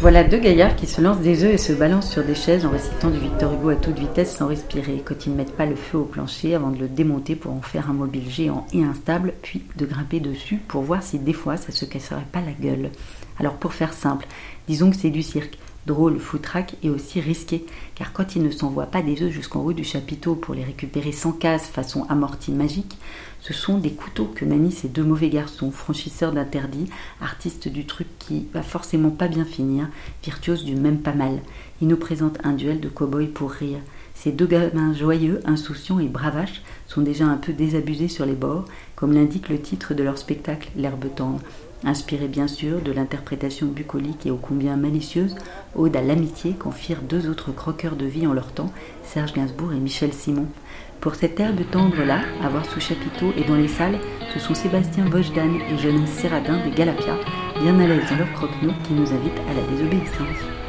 Voilà deux gaillards qui se lancent des œufs et se balancent sur des chaises en récitant du Victor Hugo à toute vitesse sans respirer, quand ils ne mettent pas le feu au plancher avant de le démonter pour en faire un mobile géant et instable, puis de grimper dessus pour voir si des fois ça se casserait pas la gueule. Alors pour faire simple, disons que c'est du cirque, drôle, foutraque et aussi risqué, car quand ils ne s'envoient pas des œufs jusqu'en haut du chapiteau pour les récupérer sans casse façon amortie magique, ce sont des couteaux que manient ces deux mauvais garçons, franchisseurs d'interdits, artistes du truc qui va forcément pas bien finir, virtuoses du même pas mal. Ils nous présentent un duel de cow-boys pour rire. Ces deux gamins joyeux, insouciants et bravaches sont déjà un peu désabusés sur les bords, comme l'indique le titre de leur spectacle, L'herbe tendre, inspiré bien sûr de l'interprétation bucolique et ô combien malicieuse, Ode à l'amitié qu'en firent deux autres croqueurs de vie en leur temps, Serge Gainsbourg et Michel Simon. Pour cette herbe tendre-là, à voir sous chapiteau et dans les salles, ce sont Sébastien Vojdan et Jonas Serradin des Galapias, bien à l'aise dans leur croque qui nous invitent à la désobéissance.